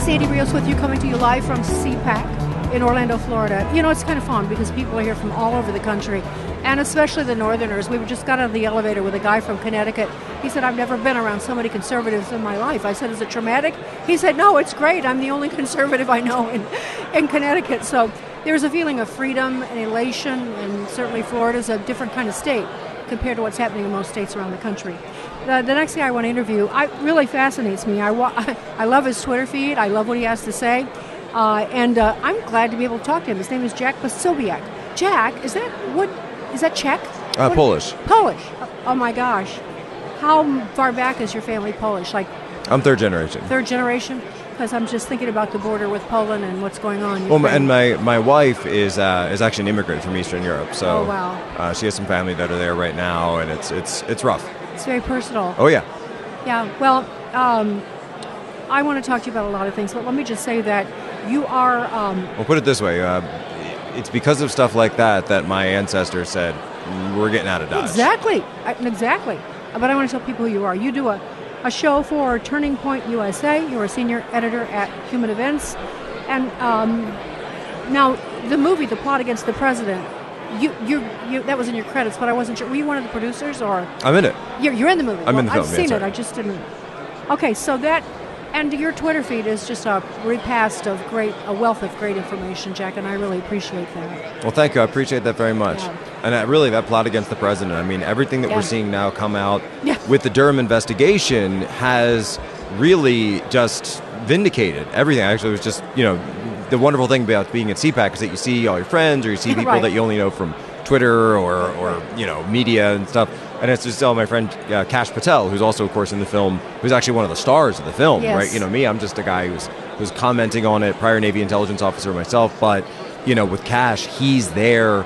Right, Sandy Rios with you, coming to you live from CPAC in Orlando, Florida. You know, it's kind of fun because people are here from all over the country, and especially the Northerners. We just got on the elevator with a guy from Connecticut. He said, I've never been around so many conservatives in my life. I said, Is it traumatic? He said, No, it's great. I'm the only conservative I know in, in Connecticut. So there's a feeling of freedom and elation, and certainly Florida's a different kind of state compared to what's happening in most states around the country. The, the next guy I want to interview, I really fascinates me. I, I love his Twitter feed. I love what he has to say, uh, and uh, I'm glad to be able to talk to him. His name is Jack Posobiec. Jack, is that what? Is that Czech? Uh, what, Polish. Polish. Oh my gosh, how far back is your family Polish? Like I'm third generation. Third generation. Because I'm just thinking about the border with Poland and what's going on. Well, and my, my wife is uh, is actually an immigrant from Eastern Europe, so oh, wow. uh, she has some family that are there right now, and it's it's it's rough. It's very personal. Oh yeah. Yeah. Well, um, I want to talk to you about a lot of things, but let me just say that you are. Um, well, put it this way: uh, it's because of stuff like that that my ancestors said we're getting out of Dodge. Exactly. Exactly. But I want to tell people who you are. You do a a show for Turning Point USA. You're a senior editor at Human Events, and um, now the movie, The Plot Against the President. You, you, you, that was in your credits, but I wasn't sure. Were you one of the producers, or I'm in it. You're, you're in the movie. I'm well, in the film. I've seen yeah, it. I just didn't. Okay, so that, and your Twitter feed is just a repast of great, a wealth of great information, Jack, and I really appreciate that. Well, thank you. I appreciate that very much. Yeah. And really, that plot against the president. I mean, everything that Yeah. we're seeing now come out Yeah. with the Durham investigation has really just vindicated everything. Actually, it was just you know the wonderful thing about being at CPAC is that you see all your friends or you see people Right. that you only know from Twitter or, or you know media and stuff. And it's just tell my friend uh, Cash Patel, who's also of course in the film, who's actually one of the stars of the film, Yes. right? You know me, I'm just a guy who's who's commenting on it, prior Navy intelligence officer myself, but you know with Cash, he's there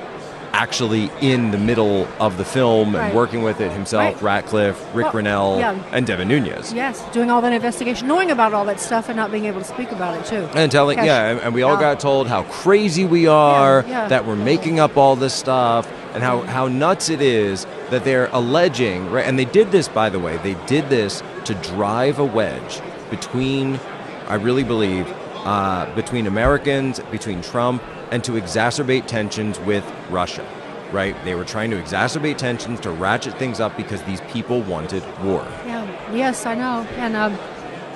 actually in the middle of the film Right. and working with it himself, Right. Ratcliffe, Rick Well, Grinnell, yeah. and Devin Nunes. Yes, doing all that investigation, knowing about all that stuff, and not being able to speak about it too. And telling, Cash- yeah, and, we all got told how crazy we are, Yeah, yeah. that we're making up all this stuff, and how, how nuts it is that they're alleging, right? And they did this, by the way, they did this to drive a wedge between, I really believe, uh, between Americans, between Trump, and to exacerbate tensions with Russia, right? They were trying to exacerbate tensions, to ratchet things up because these people wanted war. Yeah. Yes, I know, and um,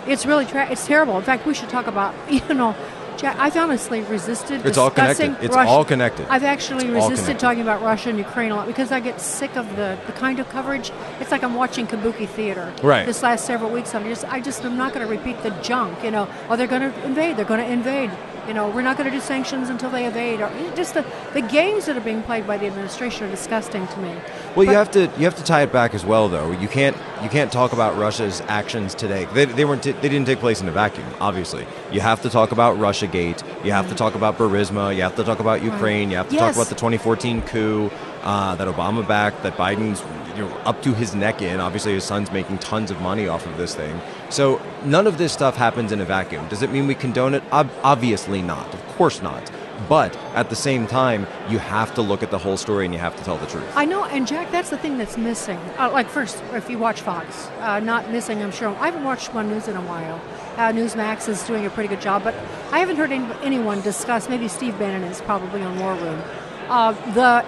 it's really tra- it's terrible. In fact, we should talk about you know. Jack, I've honestly resisted. It's all connected. It's Russia. all connected. I've actually It's resisted talking about Russia and Ukraine a lot because I get sick of the, the kind of coverage. It's like I'm watching kabuki theater. Right. This last several weeks, I'm just I just I'm not going to repeat the junk. You know, oh they're going to invade. They're going to invade. You know, we're not going to do sanctions until they evade. Or just the, the games that are being played by the administration are disgusting to me. Well, you have to you have to tie it back as well, though. You can't you can't talk about Russia's actions today. They, they weren't t- they didn't take place in a vacuum. Obviously, you have to talk about Russia Gate. You have to talk about Burisma. You have to talk about Ukraine. You have to Yes. talk about the 2014 coup uh, that Obama backed. That Biden's you know up to his neck in. Obviously, his son's making tons of money off of this thing. So none of this stuff happens in a vacuum. Does it mean we condone it? Ob- obviously not. Of course not. But at the same time, you have to look at the whole story and you have to tell the truth. I know, and Jack, that's the thing that's missing. Uh, like, first, if you watch Fox, uh, not missing, I'm sure. I haven't watched One News in a while. Uh, Newsmax is doing a pretty good job, but I haven't heard any, anyone discuss, maybe Steve Bannon is probably on War Room, uh, the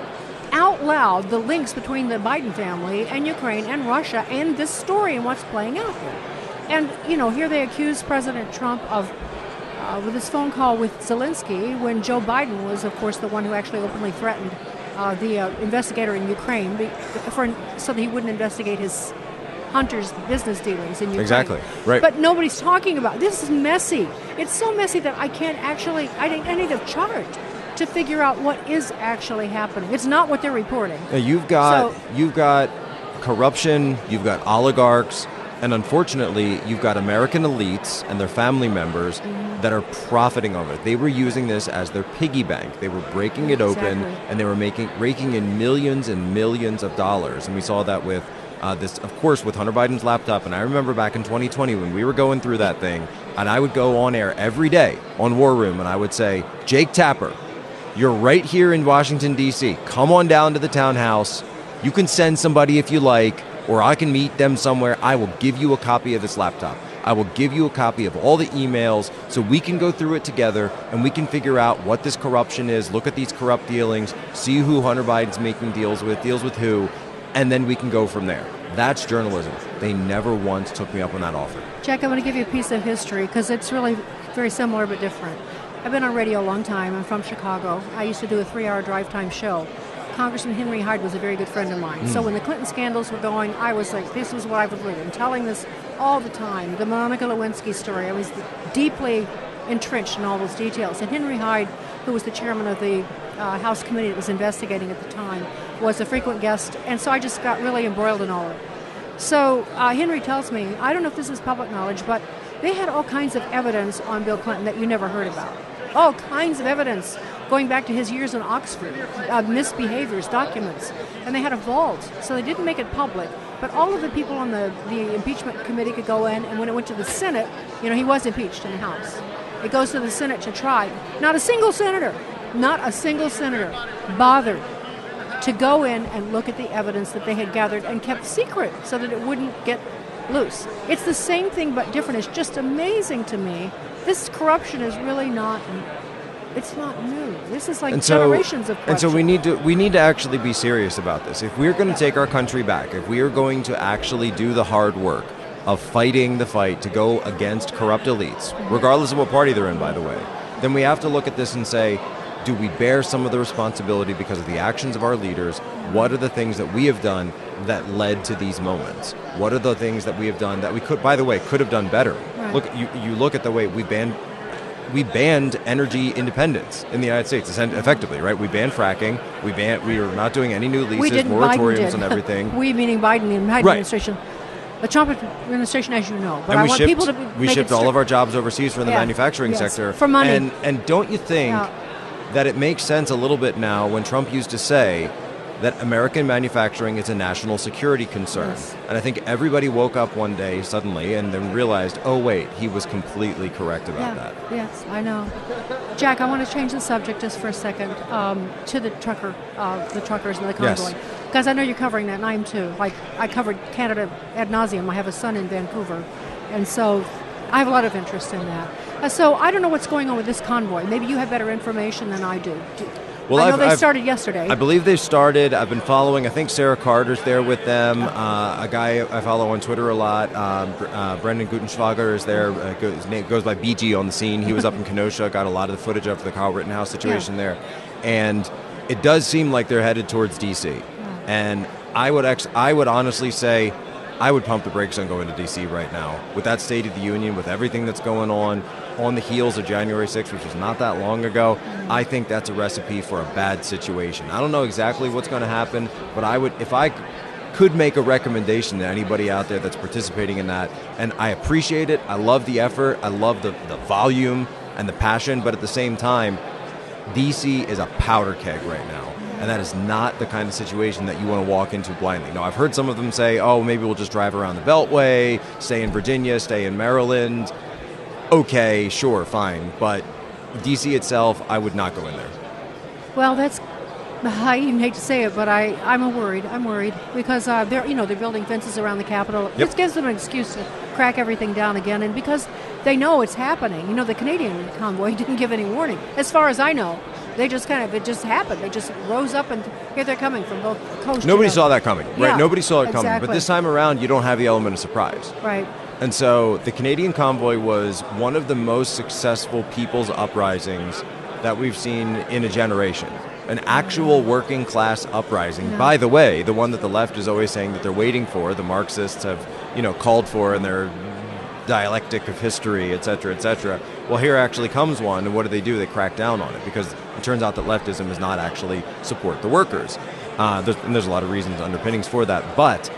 out loud, the links between the Biden family and Ukraine and Russia and this story and what's playing out here. And, you know, here they accuse President Trump of uh, with his phone call with Zelensky when Joe Biden was, of course, the one who actually openly threatened uh, the uh, investigator in Ukraine, for, so that he wouldn't investigate his Hunter's business dealings in Ukraine. Exactly. Right. But nobody's talking about this. Is messy. It's so messy that I can't actually. I I need a chart to figure out what is actually happening. It's not what they're reporting. Now, you've got So- you've got corruption, you've got oligarchs, and unfortunately, you've got American elites and their family members Mm-hmm. that are profiting off it. They were using this as their piggy bank. They were breaking it open, and they were making raking in millions and millions of dollars. And we saw that with. Uh, this, of course, with Hunter Biden's laptop, and I remember back in 2020 when we were going through that thing, and I would go on air every day on War Room, and I would say, "Jake Tapper, you're right here in Washington, D.C. Come on down to the townhouse. You can send somebody if you like, or I can meet them somewhere. I will give you a copy of this laptop. I will give you a copy of all the emails so we can go through it together and we can figure out what this corruption is, look at these corrupt dealings, see who Hunter Biden's making deals with, deals with who, and then we can go from there. That's journalism. They never once took me up on that offer. Jack, I'm going to give you a piece of history because it's really very similar but different. I've been on radio a long time. I'm from Chicago. I used to do a three hour drive time show. Congressman Henry Hyde was a very good friend of mine. So when the Clinton scandals were going, I was like, this is what I was living, telling this all the time. The Monica Lewinsky story, I was deeply entrenched in all those details. And Henry Hyde, who was the chairman of the uh, House committee that was investigating at the time, was a frequent guest. And so I just got really embroiled in all of it. So uh, Henry tells me, I don't know if this is public knowledge, but they had all kinds of evidence on Bill Clinton that you never heard about. All kinds of evidence going back to his years in Oxford, uh, misbehaviors, documents. And they had a vault, so they didn't make it public. But all of the people on the, the impeachment committee could go in, and when it went to the Senate, you know, he was impeached in the House. It goes to the Senate to try. Not a single senator, not a single senator bothered to go in and look at the evidence that they had gathered and kept secret so that it wouldn't get loose. It's the same thing but different. It's just amazing to me. This corruption is really not it's not new. This is like and so, generations of corruption. And so we need to we need to actually be serious about this. If we're going to take our country back, if we are going to actually do the hard work of fighting the fight to go against corrupt elites, regardless of what party they're in, by the way, then we have to look at this and say, do we bear some of the responsibility because of the actions of our leaders? What are the things that we have done that led to these moments? What are the things that we have done that we could, by the way, could have done better? Right. Look, you, you look at the way we banned we banned energy independence in the United States, effectively, right? We banned fracking. We banned. We are not doing any new leases, moratoriums on everything. we meaning Biden and Biden Right. administration. The Trump administration, as you know, but and I we want shipped, people to we shipped all of our jobs overseas from the manufacturing Yes. sector For money. And and don't you think Yeah. That it makes sense a little bit now when Trump used to say that American manufacturing is a national security concern? Yes. And I think everybody woke up one day suddenly and then realized, oh wait, he was completely correct about yeah, that. Yes, I know. Jack, I want to change the subject just for a second um, to the trucker, uh, the truckers and the Yes. convoy, because I know you're covering that, and I am too. Like I covered Canada ad nauseum. I have a son in Vancouver, and so I have a lot of interest in that. Uh, so I don't know what's going on with this convoy. Maybe you have better information than I do. do Well, I know I've- they I've- started yesterday. I believe they've started. I've been following. I think Sarah Carter's there with them. Uh, a guy I follow on Twitter a lot, um, uh, Brendan Gutenschwager, is there. Uh, go- his name goes by BG on the scene. He was up in Kenosha. Got a lot of the footage of the Kyle Rittenhouse situation there, and it does seem like they're headed towards DC. And I would ex- I would honestly say. I would pump the brakes on going to DC right now. With that State of the Union, with everything that's going on, on the heels of January 6th, which was not that long ago, mm-hmm. I think that's a recipe for a bad situation. I don't know exactly what's going to happen, but I would, if I could make a recommendation to anybody out there that's participating in that, and I appreciate it, I love the effort, I love the, the volume and the passion, but at the same time, DC is a powder keg right now. And that is not the kind of situation that you want to walk into blindly. Now, I've heard some of them say, oh, maybe we'll just drive around the Beltway, stay in Virginia, stay in Maryland. Okay, sure, fine. But DC itself, I would not go in there. Well, that's I even hate to say it, but I I'm worried. I'm worried because uh, they're you know they're building fences around the Capitol. Yep. This gives them an excuse to crack everything down again, and because they know it's happening. You know, the Canadian convoy didn't give any warning, as far as I know. They just kind of it just happened. They just rose up and here they're coming from both coasts. Nobody saw that coming, right? Yeah, Nobody saw it coming. But this time around, you don't have the element of surprise. Right. And so the Canadian convoy was one of the most successful people's uprisings that we've seen in a generation. an actual mm-hmm. working class uprising. By the way, the one that the left is always saying that they're waiting for, the Marxists have, you know, called for in their dialectic of history, et cetera, et cetera. Well, here actually comes one, and what do they do? They crack down on it because it turns out that leftism is not actually support the workers. Uh, there's, and there's a lot of reasons, underpinnings for that, but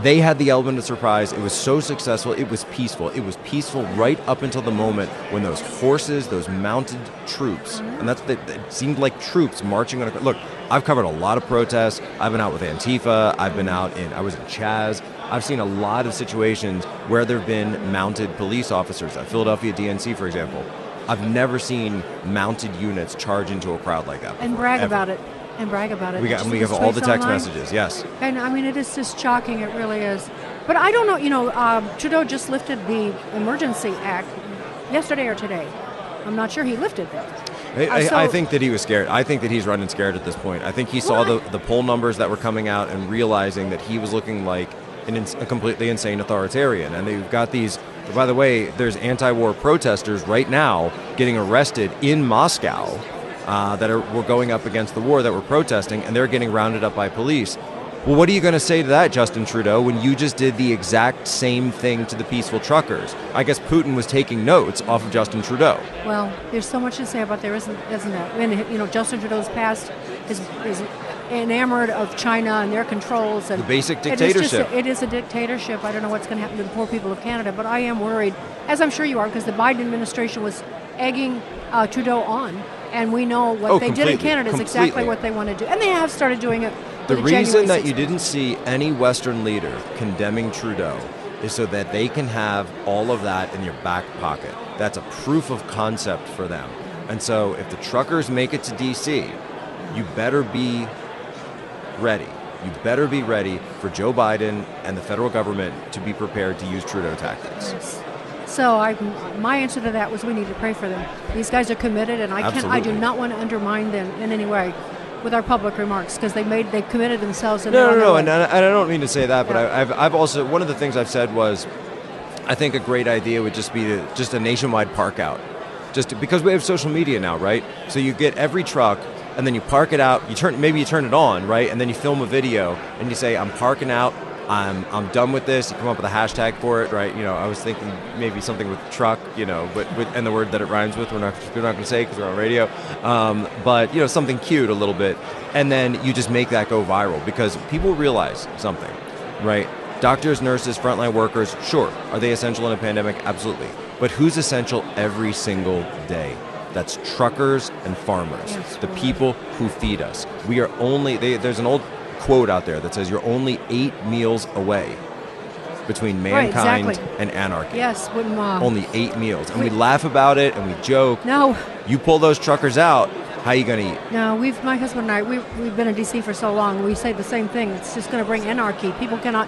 they had the element of surprise. It was so successful. It was peaceful. It was peaceful right up until the moment when those horses, those mounted troops, and that's the, it seemed like troops marching on a. Look, I've covered a lot of protests. I've been out with Antifa. I've been out in. I was in Chaz. I've seen a lot of situations where there have been mounted police officers at Philadelphia DNC, for example. I've never seen mounted units charge into a crowd like that. Before, and brag ever. about it. And brag about it. We got. We have all the text online. messages. Yes. And I mean, it is just shocking. It really is. But I don't know. You know, um, Trudeau just lifted the Emergency Act yesterday or today. I'm not sure he lifted that. I, Uh, I, so- I think that he was scared. I think that he's running scared at this point. I think he saw the, the poll numbers that were coming out and realizing that he was looking like an ins- a completely insane authoritarian. And they've got these. By the way, there's anti-war protesters right now getting arrested in Moscow uh, that are were going up against the war that were protesting, and they're getting rounded up by police. Well, what are you going to say to that, Justin Trudeau, when you just did the exact same thing to the peaceful truckers? I guess Putin was taking notes off of Justin Trudeau. Well, there's so much to say about there, isn't, isn't there? Mean, you know, Justin Trudeau's past is, is enamored of China and their controls and The basic It is, just dictatorship. a, it is a dictatorship. I don't know what's going to happen to the poor people of Canada, but I am worried, as I'm sure you are, because the Biden administration was egging uh, Trudeau on, and we know what Oh, they did in Canada is exactly what they want to do, and they have started doing it. The reason that you didn't see any Western leader condemning Trudeau is so that they can have all of that in your back pocket. That's a proof of concept for them. And so if the truckers make it to DC, you better be ready. You better be ready for Joe Biden and the federal government to be prepared to use Trudeau tactics. So I, my answer to that was we need to pray for them. These guys are committed, and I can't—I do not want to undermine them in any way with our public remarks because they made they committed themselves. And No, no, no, and, I- and I don't mean to say that, but Yeah. I, I've, I've also one of the things I've said was, I think a great idea would just be to, just a nationwide park out, just to- because we have social media now, right? So you get every truck, and then you park it out. You turn maybe you turn it on, right, and then you film a video, and you say, "I'm parking out. I'm I'm done with this." You come up with a hashtag for it, right? You know, I was thinking maybe something with truck, you know, but with, and the word that it rhymes with, we're not we're not going to say because we're on radio, um, but you know, something cute a little bit, and then you just make that go viral because people realize something, right? Doctors, nurses, frontline workers, sure, are they essential in a pandemic? Absolutely, but who's essential every single day? That's truckers and farmers, Yes, the people who feed us. We are only they, there's an old quote out there that says you're only eight meals away between Right, mankind exactly. and anarchy. yes, when uh, Only eight meals, and we laugh about it and we joke. no, You pull those truckers out, how are you gonna eat? no. We've my husband and I we we've been in DC for so long. We say the same thing. It's just going to bring anarchy. People cannot.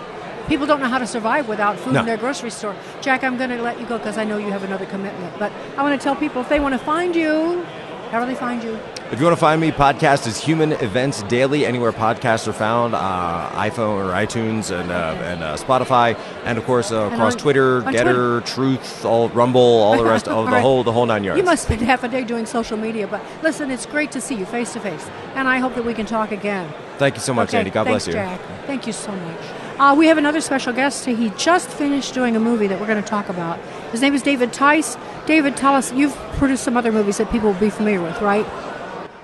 People don't know how to survive without food No. in their grocery store. Jack, I'm going to let you go because I know you have another commitment. But I want to tell people if they want to find you, how do they find you? If you want to find me, podcast is Human Events Daily, anywhere podcasts are found, uh, iPhone or iTunes and uh, and uh, Spotify, and of course uh, across on- Twitter, on Gettr, Truth, all Rumble, all the rest, all, All the right. whole the whole nine yards. You must spend half a day doing social media, but listen, it's great to see you face to face, and I hope that we can talk again. Thank you so much, okay, Andy. God thanks, bless you. Jack. Thank you so much. Uh, we have another special guest. He just finished doing a movie that we're going to talk about. His name is David Tice. David, tell us, you've produced some other movies that people will be familiar with, right?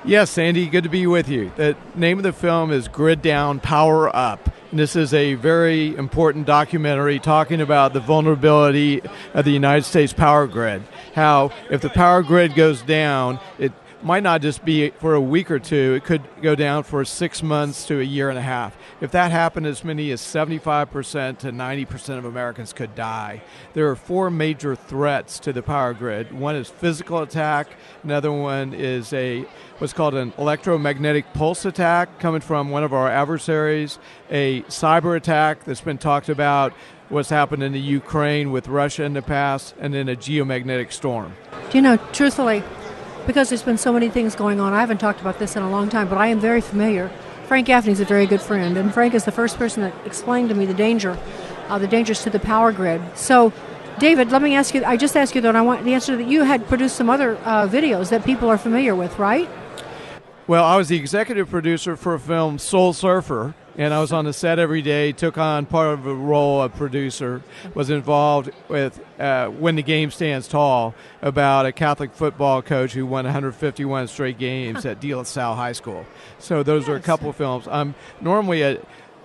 Yes, Sandy, good to be with you. The name of the film is Grid Down, Power Up. And this is a very important documentary talking about the vulnerability of the United States power grid. How, if the power grid goes down, it might not just be for a week or two, it could go down for six months to a year and a half. If that happened, as many as 75% to 90% of Americans could die. There are four major threats to the power grid. One is physical attack, another one is a what's called an electromagnetic pulse attack coming from one of our adversaries, a cyber attack that's been talked about, what's happened in the Ukraine with Russia in the past, and then a geomagnetic storm. Do you know, truthfully, because there's been so many things going on, I haven't talked about this in a long time, but I am very familiar. Frank Gaffney's a very good friend, and Frank is the first person that explained to me the danger, uh, the dangers to the power grid. So, David, let me ask you. I just asked you though, and I want the answer that you had produced some other uh, videos that people are familiar with, right? Well, I was the executive producer for a film, Soul Surfer, and I was on the set every day. Took on part of a role of producer. Was involved with uh, when the game stands tall about a Catholic football coach who won 151 straight games at De La Salle High School. So those yes. are a couple of films. I'm normally a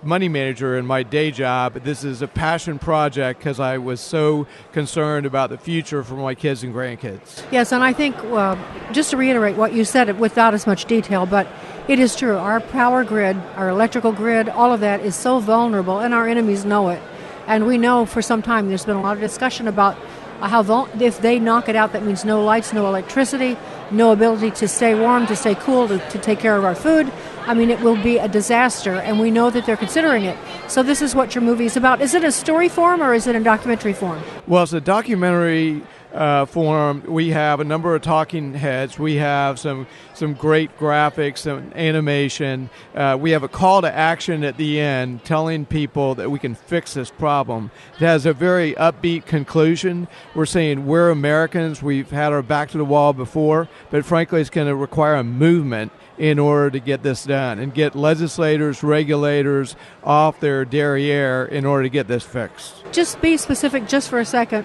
money manager in my day job. This is a passion project because I was so concerned about the future for my kids and grandkids. Yes, and I think, uh, just to reiterate what you said without as much detail, but it is true. Our power grid, our electrical grid, all of that is so vulnerable, and our enemies know it. And we know for some time there's been a lot of discussion about how vul- if they knock it out, that means no lights, no electricity, no ability to stay warm, to stay cool, to, to take care of our food. I mean, it will be a disaster, and we know that they're considering it. So, this is what your movie is about. Is it a story form or is it a documentary form? Well, it's a documentary uh, form. We have a number of talking heads. We have some some great graphics and animation. Uh, we have a call to action at the end, telling people that we can fix this problem. It has a very upbeat conclusion. We're saying we're Americans. We've had our back to the wall before, but frankly, it's going to require a movement in order to get this done and get legislators, regulators off their derriere in order to get this fixed. Just be specific just for a second.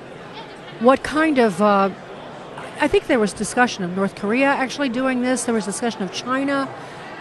What kind of uh, I think there was discussion of North Korea actually doing this. There was discussion of China.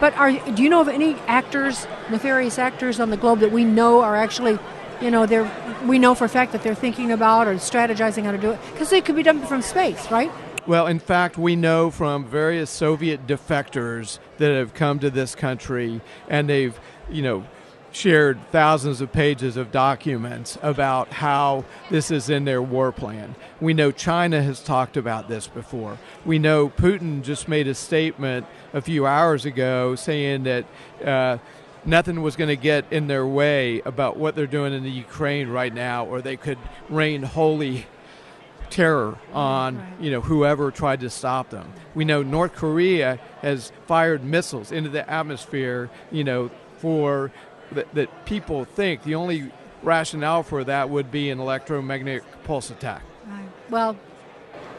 But are, do you know of any actors, nefarious actors on the globe that we know are actually, you know, they're, we know for a fact that they're thinking about or strategizing how to do it? Because it could be done from space, right? Well, in fact, we know from various Soviet defectors that have come to this country and they've, you know, shared thousands of pages of documents about how this is in their war plan. We know China has talked about this before. We know Putin just made a statement a few hours ago saying that. Uh, nothing was going to get in their way about what they're doing in the Ukraine right now, or they could rain holy terror on right. you know whoever tried to stop them. We know North Korea has fired missiles into the atmosphere, you know, for that, that people think the only rationale for that would be an electromagnetic pulse attack. Right. Well,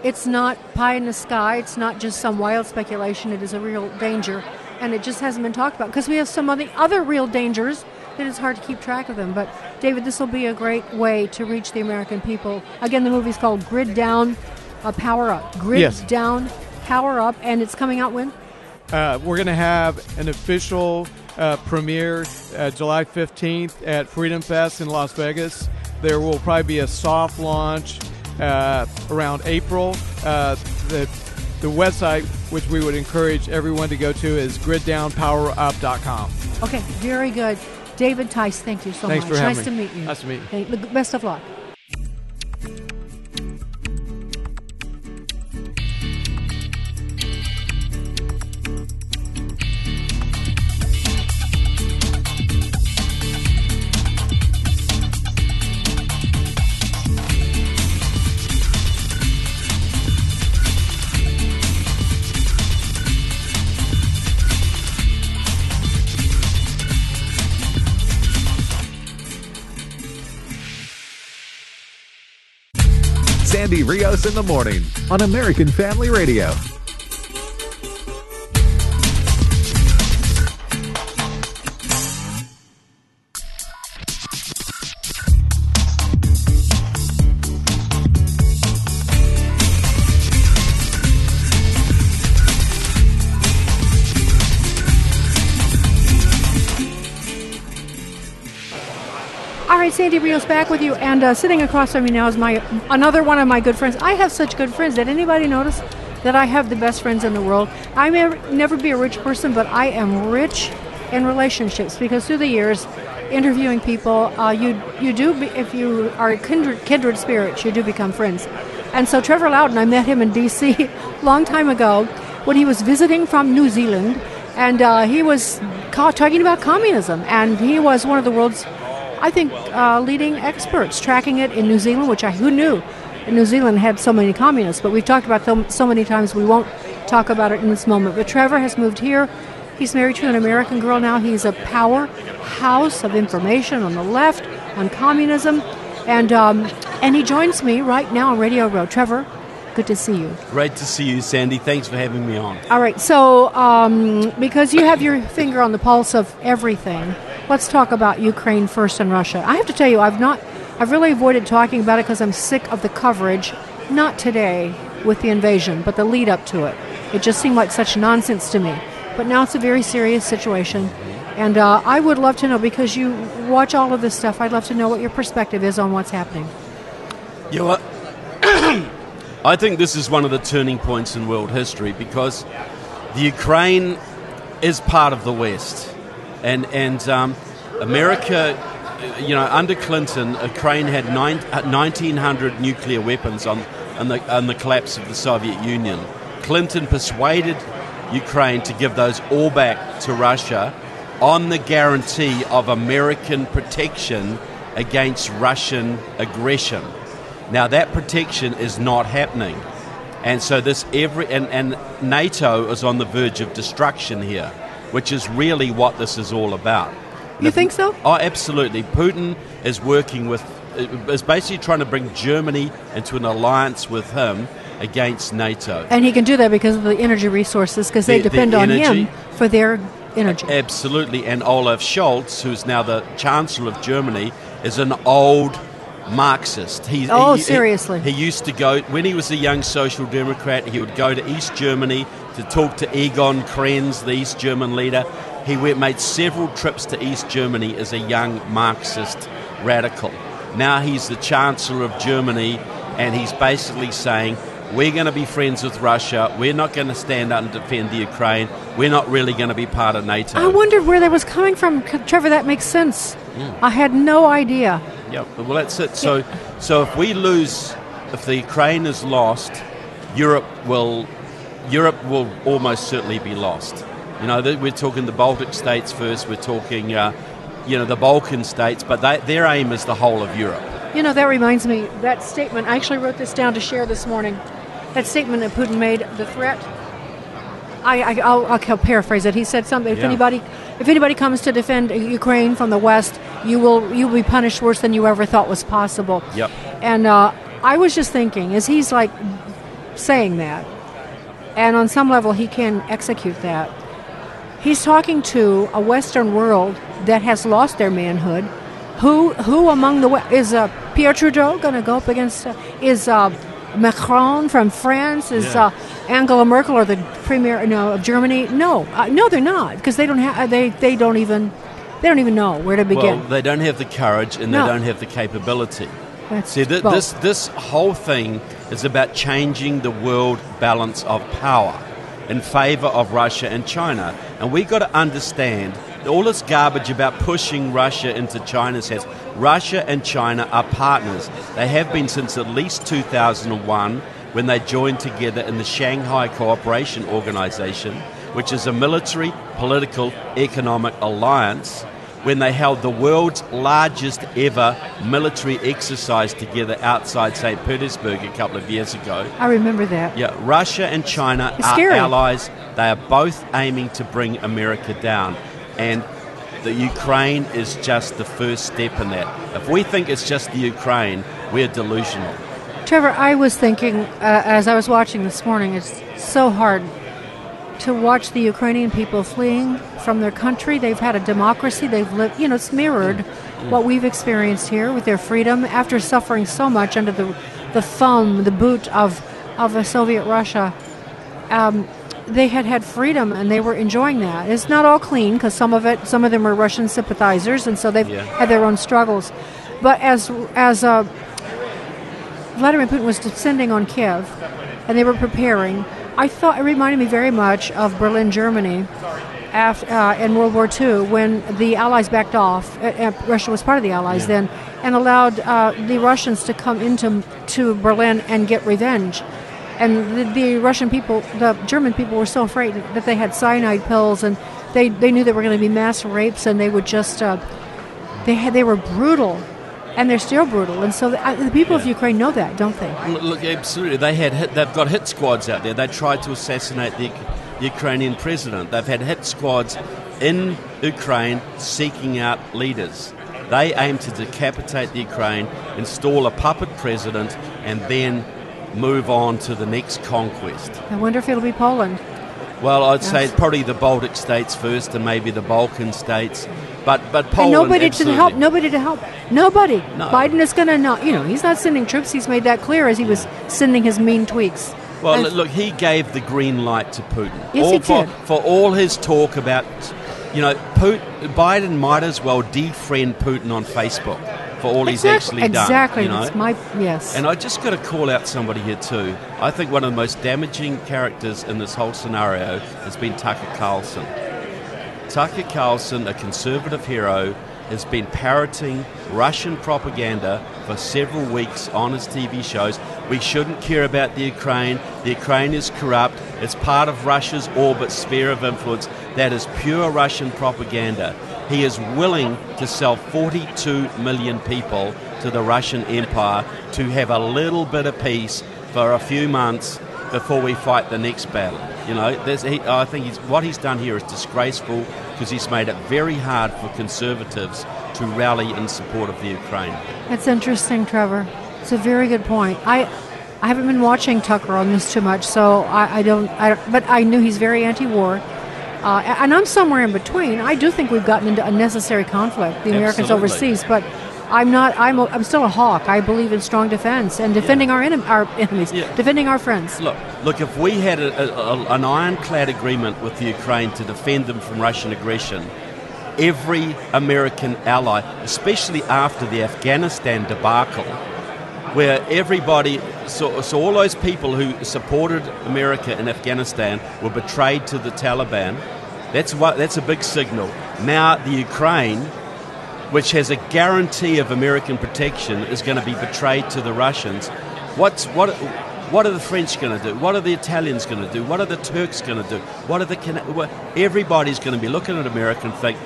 it's not pie in the sky. It's not just some wild speculation. It is a real danger, and it just hasn't been talked about because we have some of the other real dangers that it's hard to keep track of them. But David, this will be a great way to reach the American people. Again, the movie's called Grid Down, uh, Power Up. Grid yes. Down, Power Up, and it's coming out when? Uh, we're going to have an official uh, premiere uh, July 15th at Freedom Fest in Las Vegas. There will probably be a soft launch uh, around April. Uh, the the website, which we would encourage everyone to go to, is griddownpowerup.com. Okay, very good. David Tice, thank you so Thanks much. nice me. to meet you. Nice to meet you. Best of luck. Sandy Rios in the morning on American Family Radio. Sandy Rios back with you, and uh, sitting across from me now is my another one of my good friends. I have such good friends. Did anybody notice that I have the best friends in the world? I may never be a rich person, but I am rich in relationships because through the years, interviewing people, uh, you you do be, if you are kindred, kindred spirits, you do become friends. And so Trevor Loudon, I met him in D.C. long time ago when he was visiting from New Zealand, and uh, he was ca- talking about communism, and he was one of the world's I think, uh, leading experts tracking it in New Zealand, which I who knew New Zealand had so many communists, but we've talked about them so many times we won't talk about it in this moment. But Trevor has moved here. He's married to an American girl now. He's a powerhouse of information on the left on communism, and um, and he joins me right now on Radio Row. Trevor, Good to see you. Great to see you, Sandy. Thanks for having me on. All right, so um, because you have your finger on the pulse of everything, let's talk about Ukraine first and Russia. I have to tell you, I've not, I've really avoided talking about it because I'm sick of the coverage. Not today with the invasion, but the lead up to it. It just seemed like such nonsense to me. But now it's a very serious situation. And uh, I would love to know because you watch all of this stuff. I'd love to know what your perspective is on what's happening. You know what? I think this is one of the turning points in world history because the Ukraine is part of the West, and and um, America, you know, under Clinton, Ukraine had nine, 1,900 nuclear weapons on on the on the collapse of the Soviet Union. Clinton persuaded Ukraine to give those all back to Russia on the guarantee of American protection against Russian aggression. Now that protection is not happening. And so this every and, and NATO is on the verge of destruction here, which is really what this is all about. You think so? Oh, absolutely. Putin is working with is basically trying to bring Germany into an alliance with him against NATO. And he can do that because of the energy resources, because they The- the depend on him for their energy. Absolutely. And Olaf Scholz, who's now the Chancellor of Germany, is an old Marxist. He, Oh, he- he- seriously? He, used to go, when he was a young Social Democrat, he would go to East Germany to talk to Egon Krenz, the East German leader. He went, made several trips to East Germany as a young Marxist radical. Now he's the Chancellor of Germany, and he's basically saying, we're going to be friends with Russia. We're not going to stand up and defend the Ukraine. We're not really going to be part of NATO. I wondered where that was coming from, Trevor. That makes sense. Hmm. I had no idea. Yep. Well, that's it. So, so if we lose, if the Ukraine is lost, Europe will, Europe will almost certainly be lost. You know, we're talking the Baltic states first. We're talking, uh, you know, the Balkan states, but they, their aim is the whole of Europe. You know, that reminds me, that statement, I actually wrote this down to share this morning. That statement that Putin made, the threat, I, I, I'll, I'll paraphrase it. He said something, if Yeah. anybody if anybody comes to defend Ukraine from the West, you will, you will be punished worse than you ever thought was possible. Yep. And uh, I was just thinking, as he's like saying that, and on some level he can execute that, he's talking to a Western world that has lost their manhood. Who, who among the is uh, Pierre Trudeau going to go up against? Uh, is uh, Macron from France? Is Yeah. uh, Angela Merkel or the premier no, of Germany? No, uh, no, they're not because they don't have they they don't even they don't even know where to begin. Well, they don't have the courage and they don't have the capability. That's See, th- this this whole thing is about changing the world balance of power in favor of Russia and China, and we've got to understand all this garbage about pushing Russia into China's hands. Russia and China are partners. They have been since at least 2001 when they joined together in the Shanghai Cooperation Organization, which is a military, political, economic alliance when they held the world's largest ever military exercise together outside St. Petersburg a couple of years ago. I remember that. Yeah, Russia and China It's are scary. allies. They are both aiming to bring America down. And the Ukraine is just the first step in that. If we think it's just the Ukraine, we're delusional. Trevor, I was thinking uh, as I was watching this morning, it's so hard to watch the Ukrainian people fleeing from their country. They've had a democracy. They've lived, you know, it's mirrored what we've experienced here with their freedom after suffering so much under the, the thumb, the boot of, of a Soviet Russia. Um, they had had freedom and they were enjoying that. It's not all clean because some of it, some of them are Russian sympathizers, and so they've Yeah. had their own struggles. But as as uh, Vladimir Putin was descending on Kiev, and they were preparing. I thought it reminded me very much of Berlin, Germany, after, uh, in World War II when the Allies backed off. Uh, uh, Russia was part of the Allies Yeah. then, and allowed uh, the Russians to come into to Berlin and get revenge. And the, the Russian people, the German people, were so afraid that they had cyanide pills, and they, they knew there were going to be mass rapes, and they would just uh, they had they were brutal, and they're still brutal. And so the, uh, the people of Ukraine know that, don't they? Look, absolutely. They had hit, they've got hit squads out there. They tried to assassinate the Ukrainian president. They've had hit squads in Ukraine seeking out leaders. They aim to decapitate the Ukraine, install a puppet president, and then move on to the next conquest. I wonder if it'll be Poland. Well, I'd Yes. say probably the Baltic states first, and maybe the Balkan states. But but and nobody absolutely. to help. Nobody to help. Nobody. No. Biden is going to not. You know, he's not sending troops. He's made that clear as he was sending his mean tweets. Well, And- look, he gave the green light to Putin. Yes, all he for, did. for all his talk about, you know, Putin, Biden might as well defriend Putin on Facebook for all he's exactly, actually done. exactly. You know? My yes. And I just got to call out somebody here too. I think one of the most damaging characters in this whole scenario has been Tucker Carlson. Tucker Carlson, a conservative hero, has been parroting Russian propaganda for several weeks on his TV shows. We shouldn't care about the Ukraine. The Ukraine is corrupt. It's part of Russia's orbit sphere of influence. That is pure Russian propaganda. He is willing to sell 42 million people to the Russian Empire to have a little bit of peace for a few months before we fight the next battle. You know, he, I think he's, what he's done here is disgraceful because he's made it very hard for conservatives to rally in support of the Ukraine. That's interesting, Trevor. It's a very good point. I I haven't been watching Tucker on this too much, so I, I don't. I, but I knew he's very anti-war, uh, and I'm somewhere in between. I do think we've gotten into unnecessary conflict, the Americans Absolutely. overseas, but. I'm not. I'm. A, I'm still a hawk. I believe in strong defense and defending our enem- our enemies, defending our friends. Look, look. If we had a, a, a, an ironclad agreement with the Ukraine to defend them from Russian aggression, every American ally, especially after the Afghanistan debacle, where everybody, so, so all those people who supported America in Afghanistan were betrayed to the Taliban. That's what. That's a big signal. Now the Ukraine which has a guarantee of American protection, is going to be betrayed to the Russians. What's, what, what are the French going to do? What are the Italians going to do? What are the Turks going to do? What are the everybody's going to be looking at America and think,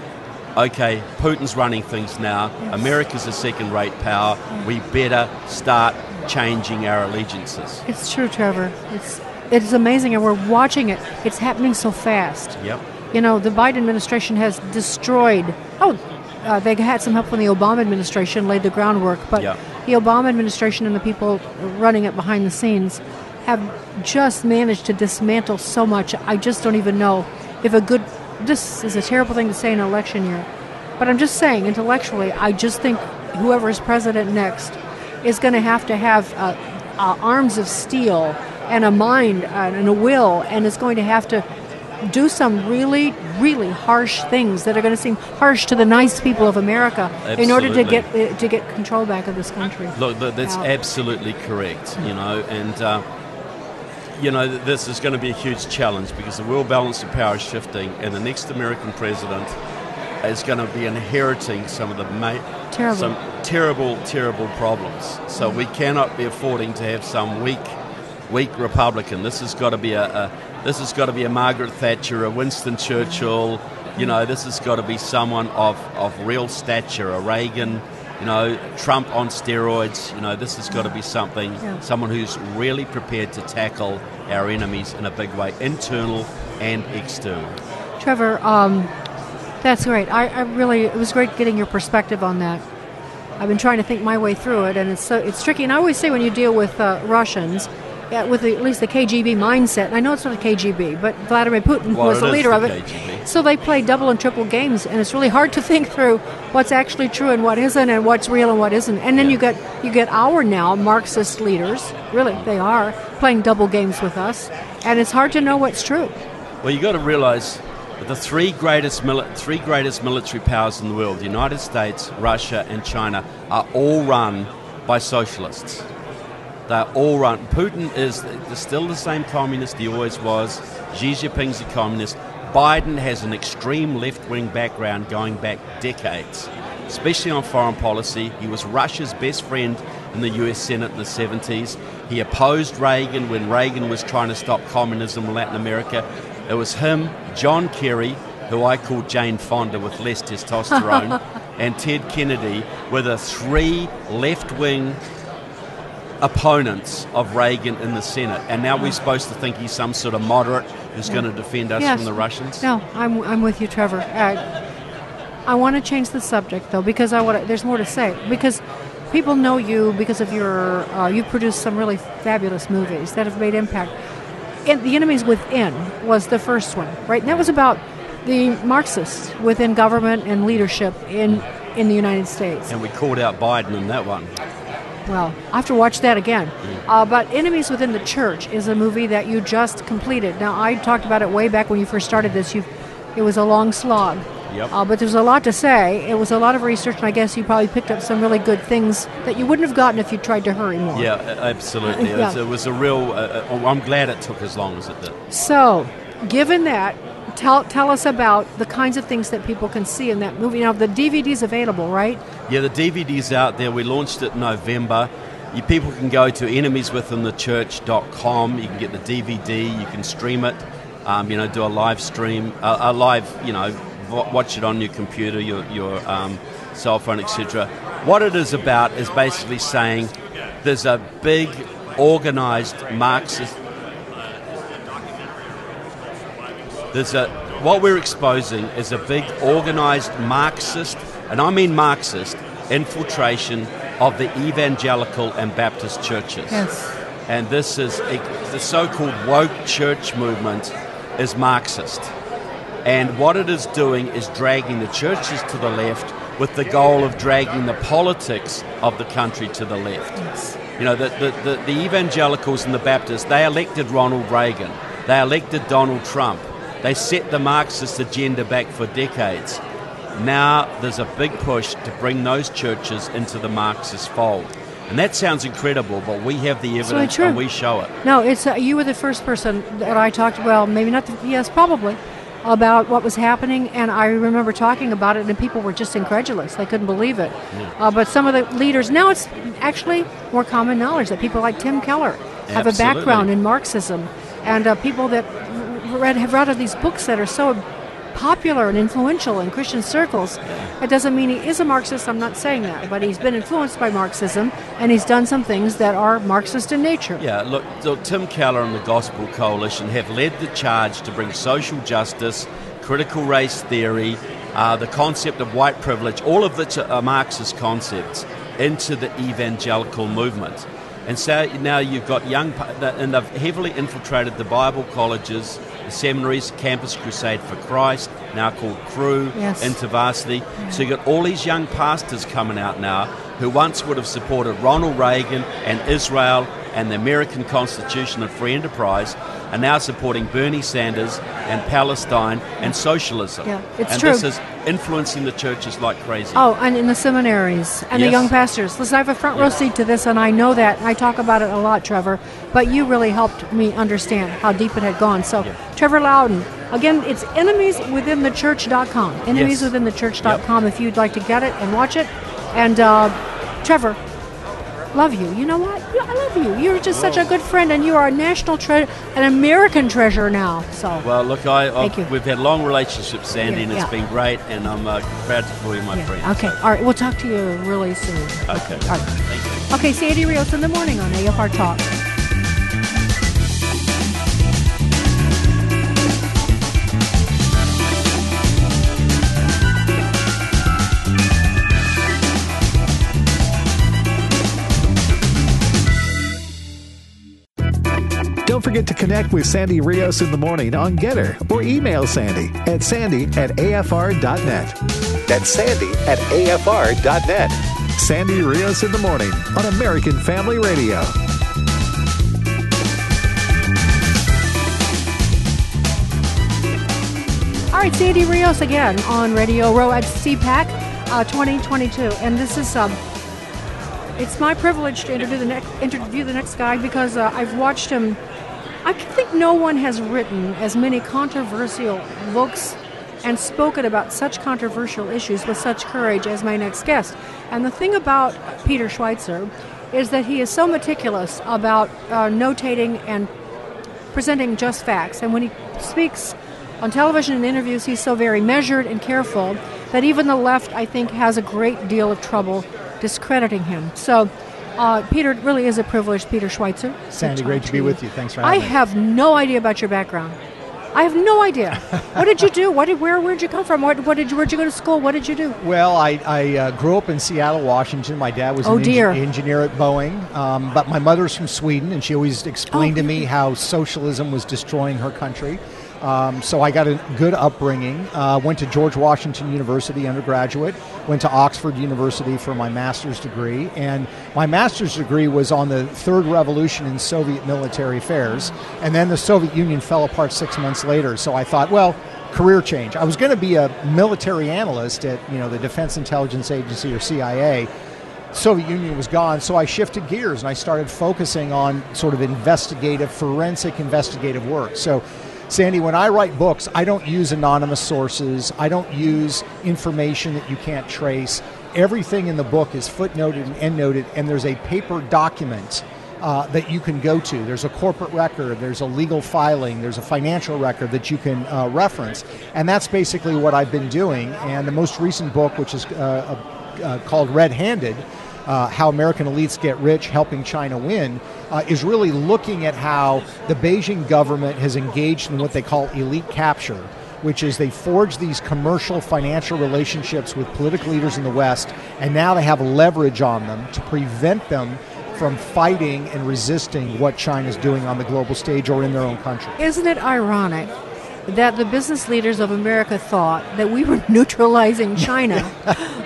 okay, Putin's running things now. America's a second-rate power. We better start changing our allegiances. It's true, Trevor. It's it's amazing, and we're watching it. It's happening so fast. Yep. You know, the Biden administration has destroyed. Oh, uh, they had some help from the Obama administration, laid the groundwork, but Yeah. the Obama administration and the people running it behind the scenes have just managed to dismantle so much. I just don't even know if a good. This is a terrible thing to say in an election year, but I'm just saying intellectually, I just think whoever is president next is going to have to have uh, uh, arms of steel and a mind uh, and a will, and is going to have to do some really, really harsh things that are going to seem harsh to the nice people of America in order to get uh, to get control back of this country. Look, that's Out. absolutely correct. You know, and uh, you know this is going to be a huge challenge because the world balance of power is shifting, and the next American president is going to be inheriting some of the ma- Terrible. some terrible, terrible problems. So we mm-hmm. cannot be affording to have some weak, weak Republican. This has got to be a, a this has got to be a Margaret Thatcher, a Winston Churchill. You know, this has got to be someone of, of real stature, a Reagan. You know, Trump on steroids. You know, this has got to be something, Yeah. someone who's really prepared to tackle our enemies in a big way, internal and external. Trevor, um, that's great. I, I really it was great getting your perspective on that. I've been trying to think my way through it, and it's so it's tricky. And I always say when you deal with uh, Russians, yeah, with the, at least the KGB mindset, I know it's not a KGB, but Vladimir Putin Well, was the leader the of it. KGB. So they play double and triple games, and it's really hard to think through what's actually true and what isn't, and what's real and what isn't. And then you get you get our now Marxist leaders, really they are playing double games with us, and it's hard to know what's true. Well, you got to realize that the three greatest mili- three greatest military powers in the world, the United States, Russia, and China, are all run by socialists. They're all run. Putin is still the same communist he always was. Xi Jinping's a communist. Biden has an extreme left wing background going back decades, especially on foreign policy. He was Russia's best friend in the US Senate in the 70s. He opposed Reagan when Reagan was trying to stop communism in Latin America. It was him, John Kerry, who I call Jane Fonda with less testosterone, and Ted Kennedy were the three left wing opponents of Reagan in the Senate. And now we're supposed to think he's some sort of moderate who's going to defend us Yes. from the Russians? No, I'm, I'm with you, Trevor. Uh, I want to change the subject though because I want to, there's more to say because people know you because of your. Uh, you produced some really fabulous movies that have made impact. And the enemies within was the first one, right? And that was about the Marxists within government and leadership in in the United States. And we called out Biden in that one. Well, I have to watch that again. Uh, but Enemies Within the Church is a movie that you just completed. Now, I talked about it way back when you first started this. You, it was a long slog. Yep. Uh, but there's a lot to say. It was a lot of research, and I guess you probably picked up some really good things that you wouldn't have gotten if you tried to hurry more. Yeah, absolutely. It, was, it was a real. Uh, I'm glad it took as long as it did. So, given that, tell tell us about the kinds of things that people can see in that movie. Now, the DVD's available, right? Yeah, the DVD's out there. We launched it in November. You, people can go to enemieswithinthechurch.com. You can get the DVD. You can stream it. Um, you know, do a live stream, a live, you know, watch it on your computer, your your um, cell phone, etc. What it is about is basically saying there's a big, organized Marxist There's a what we're exposing is a big organized Marxist, and I mean Marxist, infiltration of the evangelical and Baptist churches. Yes. And this is a, the so-called woke church movement is Marxist. And what it is doing is dragging the churches to the left with the goal of dragging the politics of the country to the left. Yes. You know, the, the, the, the evangelicals and the Baptists, they elected Ronald Reagan. They elected Donald Trump. They set the Marxist agenda back for decades. Now there's a big push to bring those churches into the Marxist fold. And that sounds incredible, but we have the evidence and we show it. No, it's uh, you were the first person that I talked. Well, maybe not. The, yes, probably about what was happening, and I remember talking about it, and people were just incredulous. They couldn't believe it. Yeah. Uh, but some of the leaders now, it's actually more common knowledge that people like Tim Keller have Absolutely. a background in Marxism, and uh, people that read have read of these books that are so popular and influential in Christian circles. It doesn't mean he is a Marxist, I'm not saying that, but he's been influenced by Marxism and he's done some things that are Marxist in nature. Yeah, look, so Tim Keller and the Gospel Coalition have led the charge to bring social justice, critical race theory, uh, the concept of white privilege, all of which are Marxist concepts, into the evangelical movement. And so now you've got young, and they've heavily infiltrated the Bible colleges, the seminaries, Campus Crusade for Christ, now called Cru, yes. InterVarsity. So you've got all these young pastors coming out now who once would have supported Ronald Reagan and Israel and the American Constitution of free enterprise are now supporting Bernie Sanders and Palestine and socialism. Yeah, it's and true. this is influencing the churches like crazy. Oh, and in the seminaries and Yes. the young pastors. Listen, I have a front row Yeah. seat to this, and I know that. I talk about it a lot, Trevor. But you really helped me understand how deep it had gone. So, Trevor Loudon, again, it's enemieswithinthechurch.com. Enemieswithinthechurch.com if you'd like to get it and watch it. And uh, Trevor, love you. You know what? I love you. You're just such a good friend, and you are a national treasure, an American treasure now. So, Well, look, I, Thank you. we've had long relationships, Sandy, Yeah, and it's yeah. been great, and I'm uh, proud to call you my friend. okay. All right. We'll talk to you really soon. Okay. All right. Thank you. Okay, Sandy Rios in the morning on AFR Talk. Don't forget to connect with Sandy Rios in the morning on Gettr or email Sandy at sandy at afr.net. That's sandy at afr.net. Sandy Rios in the morning on American Family Radio. All right, Sandy Rios again on Radio Row at CPAC uh, 2022, and this is um, it's my privilege to interview the next interview the next guy because uh, I've watched him. I think no one has written as many controversial books and spoken about such controversial issues with such courage as my next guest. And the thing about Peter Schweizer is that he is so meticulous about uh, notating and presenting just facts. And when he speaks on television and interviews, he's so very measured and careful that even the left, I think, has a great deal of trouble discrediting him. So, uh, Peter, it really is a privilege, Peter Schweizer. Sandy, great to be you. with you. Thanks for I having me. I have no idea about your background. I have no idea. what did you do? What did where where did you come from? What, what did you where'd you go to school? What did you do? Well, I, I uh, grew up in Seattle, Washington. My dad was oh, an dear. engineer at Boeing, um, but my mother's from Sweden, and she always explained oh, to me how socialism was destroying her country. Um, so I got a good upbringing. Uh, went to George Washington University undergraduate. Went to Oxford University for my master's degree, and my master's degree was on the third revolution in Soviet military affairs. And then the Soviet Union fell apart six months later. So I thought, well, career change. I was going to be a military analyst at you know the Defense Intelligence Agency or CIA. Soviet Union was gone, so I shifted gears and I started focusing on sort of investigative, forensic investigative work. So Sandy, when I write books, I don't use anonymous sources. I don't use information that you can't trace. Everything in the book is footnoted and endnoted, and there's a paper document uh, that you can go to. There's a corporate record, there's a legal filing, there's a financial record that you can uh, reference. And that's basically what I've been doing. And the most recent book, which is uh, uh called Red Handed, uh, how American elites get rich helping China win, uh, is really looking at how the Beijing government has engaged in what they call elite capture, which is they forge these commercial financial relationships with political leaders in the West, and now they have leverage on them to prevent them from fighting and resisting what China's doing on the global stage or in their own country. Isn't it ironic that the business leaders of America thought that we were neutralizing China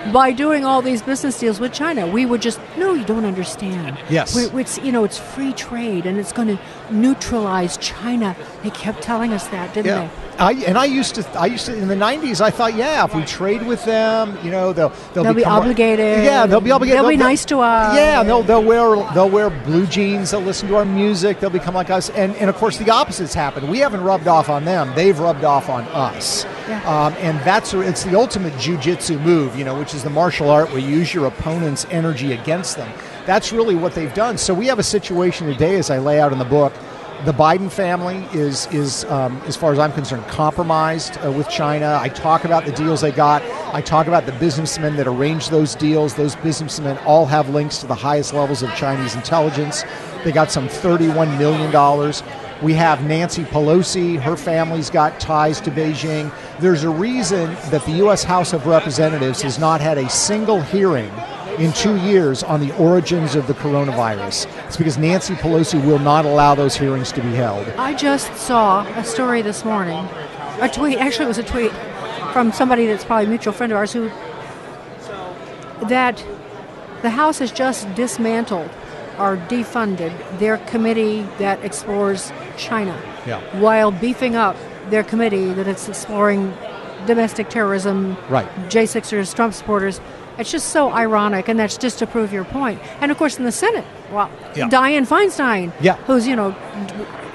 by doing all these business deals with China. We would just no, you don't understand. Yes, we, it's you know it's free trade and it's going to neutralize China. They kept telling us that, didn't yeah. they? I, and I used to, I used to in the '90s. I thought, yeah, if we trade with them, you know, they'll they'll, they'll be obligated. Yeah, they'll be obligated. They'll, they'll be nice to us. Yeah, they'll they'll wear they'll wear blue jeans. They'll listen to our music. They'll become like us. And and of course, the opposites happen. We haven't rubbed off on them. They've rubbed off on us. Yeah. Um, and that's it's the ultimate jujitsu move, you know, which is the martial art where you use your opponent's energy against them. That's really what they've done. So we have a situation today, as I lay out in the book the Biden family is, is um, as far as I'm concerned, compromised uh, with China. I talk about the deals they got. I talk about the businessmen that arranged those deals. Those businessmen all have links to the highest levels of Chinese intelligence. They got some $31 million. We have Nancy Pelosi. Her family's got ties to Beijing. There's a reason that the U.S. House of Representatives has not had a single hearing in two years on the origins of the coronavirus. It's because Nancy Pelosi will not allow those hearings to be held. I just saw a story this morning, a tweet, actually, it was a tweet from somebody that's probably a mutual friend of ours who that the House has just dismantled or defunded their committee that explores China yeah. while beefing up their committee that is exploring domestic terrorism, right. J6ers, Trump supporters. It's just so ironic, and that's just to prove your point. And of course, in the Senate, well, yeah. Dianne Feinstein, yeah. who's you know,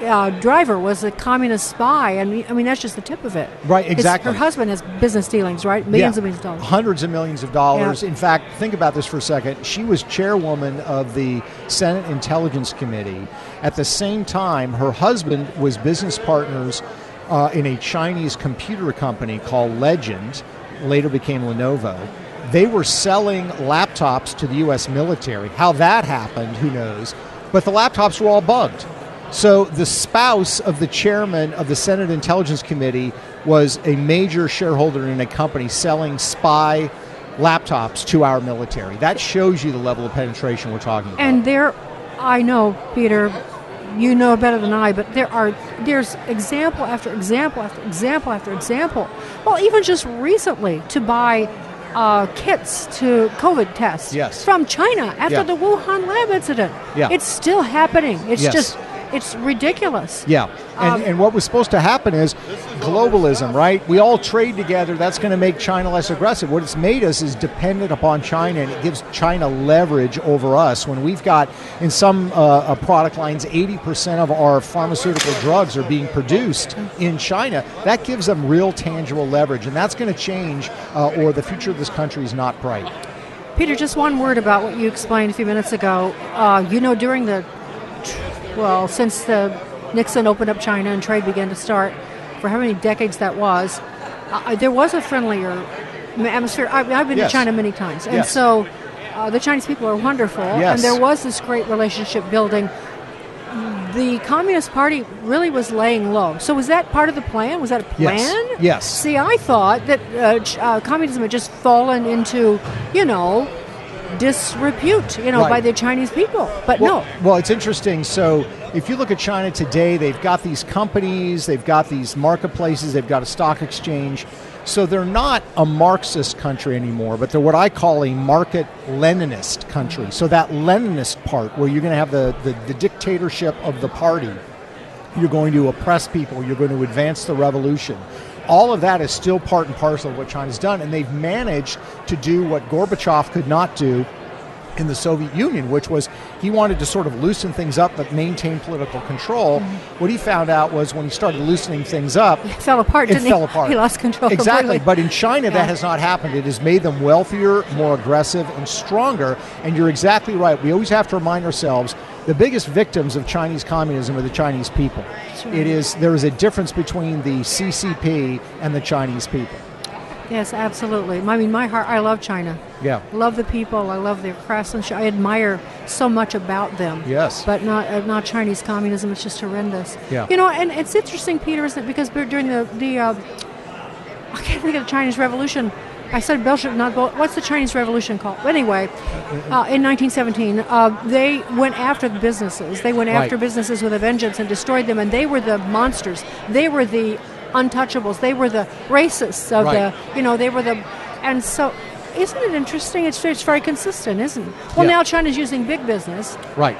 uh, driver was a communist spy, and I mean that's just the tip of it. Right, exactly. It's, her husband has business dealings, right? Millions yeah. of millions of dollars, hundreds of millions of dollars. Yeah. In fact, think about this for a second. She was chairwoman of the Senate Intelligence Committee. At the same time, her husband was business partners uh, in a Chinese computer company called Legend, later became Lenovo they were selling laptops to the U.S. military. How that happened, who knows? But the laptops were all bugged. So the spouse of the chairman of the Senate Intelligence Committee was a major shareholder in a company selling spy laptops to our military. That shows you the level of penetration we're talking about. And there, I know, Peter, you know better than I, but there are there's example after example after example after example. Well, even just recently to buy uh, kits to COVID tests yes. from China after yeah. the Wuhan lab incident. Yeah. It's still happening. It's yes. just it's ridiculous. Yeah. And, Um, and what was supposed to happen is globalism, right? We all trade together. That's going to make China less aggressive. What it's made us is dependent upon China, and it gives China leverage over us. When we've got, in some uh, uh, product lines, 80% of our pharmaceutical drugs are being produced in China, that gives them real tangible leverage. And that's going to change, uh, or the future of this country is not bright. Peter, just one word about what you explained a few minutes ago. Uh, you know, during the well, since the Nixon opened up China and trade began to start, for how many decades that was, uh, there was a friendlier atmosphere. I, have been yes. to China many times, and yes. so uh, the Chinese people are wonderful, yes. and there was this great relationship building. the Communist Party really was laying low. So was that part of the plan? Was that a plan? Yes. See, I thought that uh, uh, communism had just fallen into, you know, disrepute, you know, right. by the Chinese people. But well, no. Well, it's interesting. So if you look at China today, they've got these companies, they've got these marketplaces, they've got a stock exchange. So they're not a Marxist country anymore, but they're what I call a market Leninist country. So that Leninist part, where you're going to have the, the, the dictatorship of the party, you're going to oppress people, you're going to advance the revolution all of that is still part and parcel of what China's done, and they've managed to do what Gorbachev could not do in the Soviet Union, which was he wanted to sort of loosen things up but maintain political control. Mm-hmm. What he found out was when he started loosening things up, it fell apart. It fell he? apart. He lost control. Exactly. Completely. But in China, yeah. that has not happened. It has made them wealthier, more aggressive, and stronger. And you're exactly right. We always have to remind ourselves the biggest victims of Chinese communism are the Chinese people. Sure. It is there is a difference between the CCP and the Chinese people. Yes, absolutely. I mean, my heart. I love China. Yeah. Love the people. I love their craftsmanship. I admire so much about them. Yes. But not uh, not Chinese communism. It's just horrendous. Yeah. You know, and it's interesting, Peter, isn't it? Because during the the uh, I can't think of the Chinese Revolution. I said Bolshevik, not Bol- what's the Chinese Revolution called? Anyway, uh, in 1917, uh, they went after the businesses. They went after Right. businesses with a vengeance and destroyed them, and they were the monsters. They were the untouchables. They were the racists of Right. the, you know, they were the, and so. Isn't it interesting? It's, it's very consistent, isn't it? Well, Yeah. now China's using big business Right.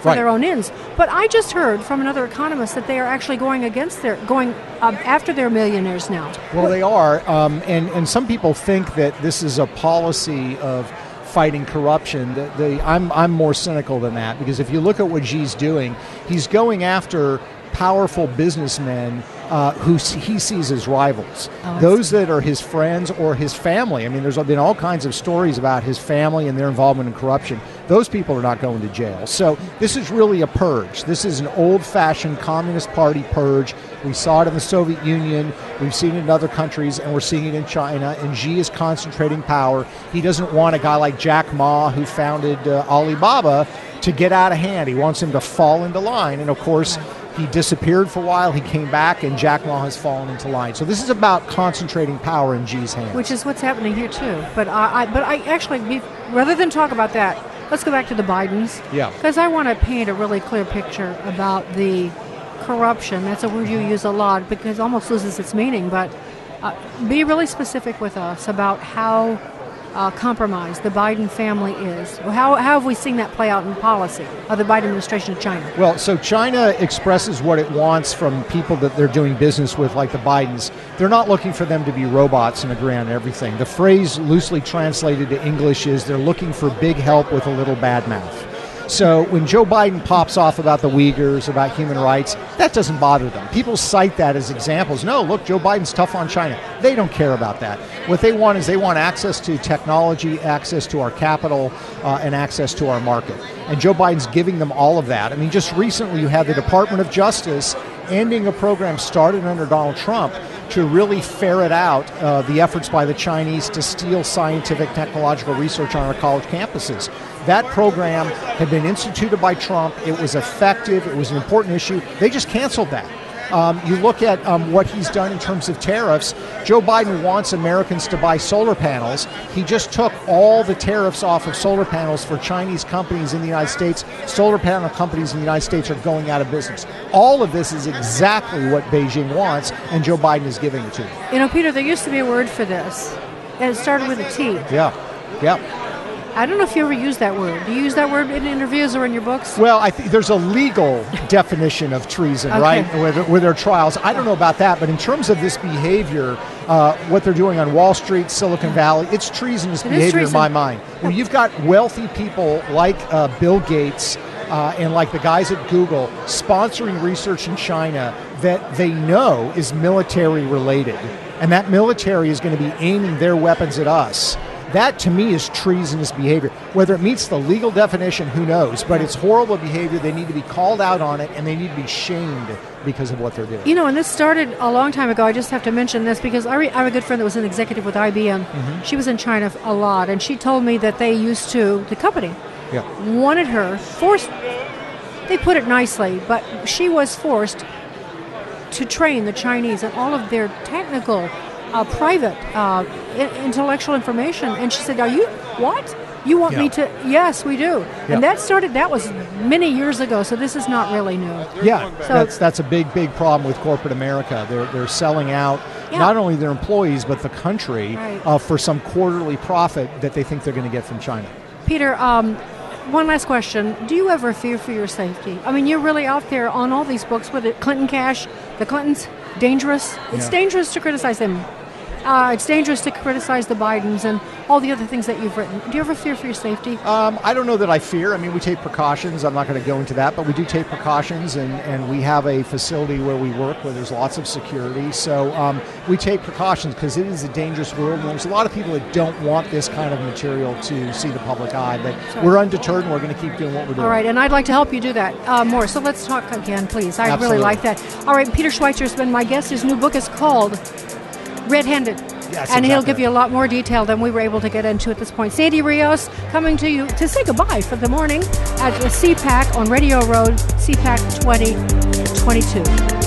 For right. their own ends. But I just heard from another economist that they are actually going against their going um, after their millionaires now. Well, they are, um, and and some people think that this is a policy of fighting corruption. The, the, I'm I'm more cynical than that because if you look at what Xi's doing, he's going after powerful businessmen uh, who he sees as rivals. Oh, Those that are his friends or his family. I mean, there's been all kinds of stories about his family and their involvement in corruption. Those people are not going to jail. So this is really a purge. This is an old-fashioned Communist Party purge. We saw it in the Soviet Union. We've seen it in other countries, and we're seeing it in China. And Xi is concentrating power. He doesn't want a guy like Jack Ma, who founded uh, Alibaba, to get out of hand. He wants him to fall into line. And of course, he disappeared for a while. He came back, and Jack Ma has fallen into line. So this is about concentrating power in Xi's hands. Which is what's happening here too. But I but I actually, rather than talk about that, let's go back to the Bidens. Yeah. Because I want to paint a really clear picture about the corruption. That's a word you use a lot because it almost loses its meaning. But uh, be really specific with us about how uh, the Biden family is. How, how have we seen that play out in policy of the Biden administration of China? Well, so China expresses what it wants from people that they're doing business with, like the Bidens. They're not looking for them to be robots and agree on everything. The phrase loosely translated to English is they're looking for big help with a little bad mouth. So when Joe Biden pops off about the Uyghurs, about human rights, that doesn't bother them. People cite that as examples. No, look, Joe Biden's tough on China. They don't care about that. What they want is they want access to technology, access to our capital, uh, and access to our market. And Joe Biden's giving them all of that. I mean, just recently you had the Department of Justice ending a program started under Donald Trump to really ferret out uh, the efforts by the Chinese to steal scientific technological research on our college campuses. That program had been instituted by Trump. It was effective. It was an important issue. They just canceled that. Um, you look at um, what he's done in terms of tariffs. Joe Biden wants Americans to buy solar panels. He just took all the tariffs off of solar panels for Chinese companies in the United States. Solar panel companies in the United States are going out of business. All of this is exactly what Beijing wants, and Joe Biden is giving it to them. You know, Peter, there used to be a word for this, and it started with a T. Yeah, yeah. I don't know if you ever use that word. Do you use that word in interviews or in your books? Well, I think there's a legal definition of treason, Okay. right? With, with their trials. I don't know about that, but in terms of this behavior, uh, what they're doing on Wall Street, Silicon Valley, it's treasonous It behavior in my mind. When you've got wealthy people like uh, Bill Gates uh, and like the guys at Google sponsoring research in China that they know is military related, and that military is going to be aiming their weapons at us. That to me is treasonous behavior. Whether it meets the legal definition, who knows? But it's horrible behavior. They need to be called out on it, and they need to be shamed because of what they're doing. You know, and this started a long time ago. I just have to mention this because I, re- I have a good friend that was an executive with IBM. Mhm. She was in China a lot, and she told me that they used to, the company Yeah. wanted her, forced, they put it nicely, but she was forced to train the Chinese and all of their technical, uh, private, uh, intellectual information. And she said, "Are you what?" You want Yeah. me to? Yes, we do. Yeah. And that started. That was many years ago. So this is not really new. Yeah, So- that's that's a big big problem with corporate America. They're they're selling out Yeah. not only their employees but the country Right. uh, for some quarterly profit that they think they're going to get from China. Peter, um, one last question. Do you ever fear for your safety? I mean, you're really out there on all these books with it. Clinton Cash, the Clintons, dangerous. It's Yeah. dangerous to criticize them. Uh, it's dangerous to criticize the Bidens and all the other things that you've written. Do you ever fear for your safety? Um, I don't know that I fear. I mean, we take precautions. I'm not going to go into that, but we do take precautions, and, and we have a facility where we work where there's lots of security. So um, we take precautions because it is a dangerous world, and there's a lot of people that don't want this kind of material to see the public eye. But Sure. we're undeterred, and we're going to keep doing what we're doing. All right, and I'd like to help you do that uh, more. So let's talk again, please. I Absolutely. really like that. All right, Peter Schweizer has been my guest. His new book is called Red Handed. Yes, and he'll give you a lot more detail than we were able to get into at this point. Sandy Rios coming to you to say goodbye for the morning at the CPAC on Radio Row, CPAC 2022.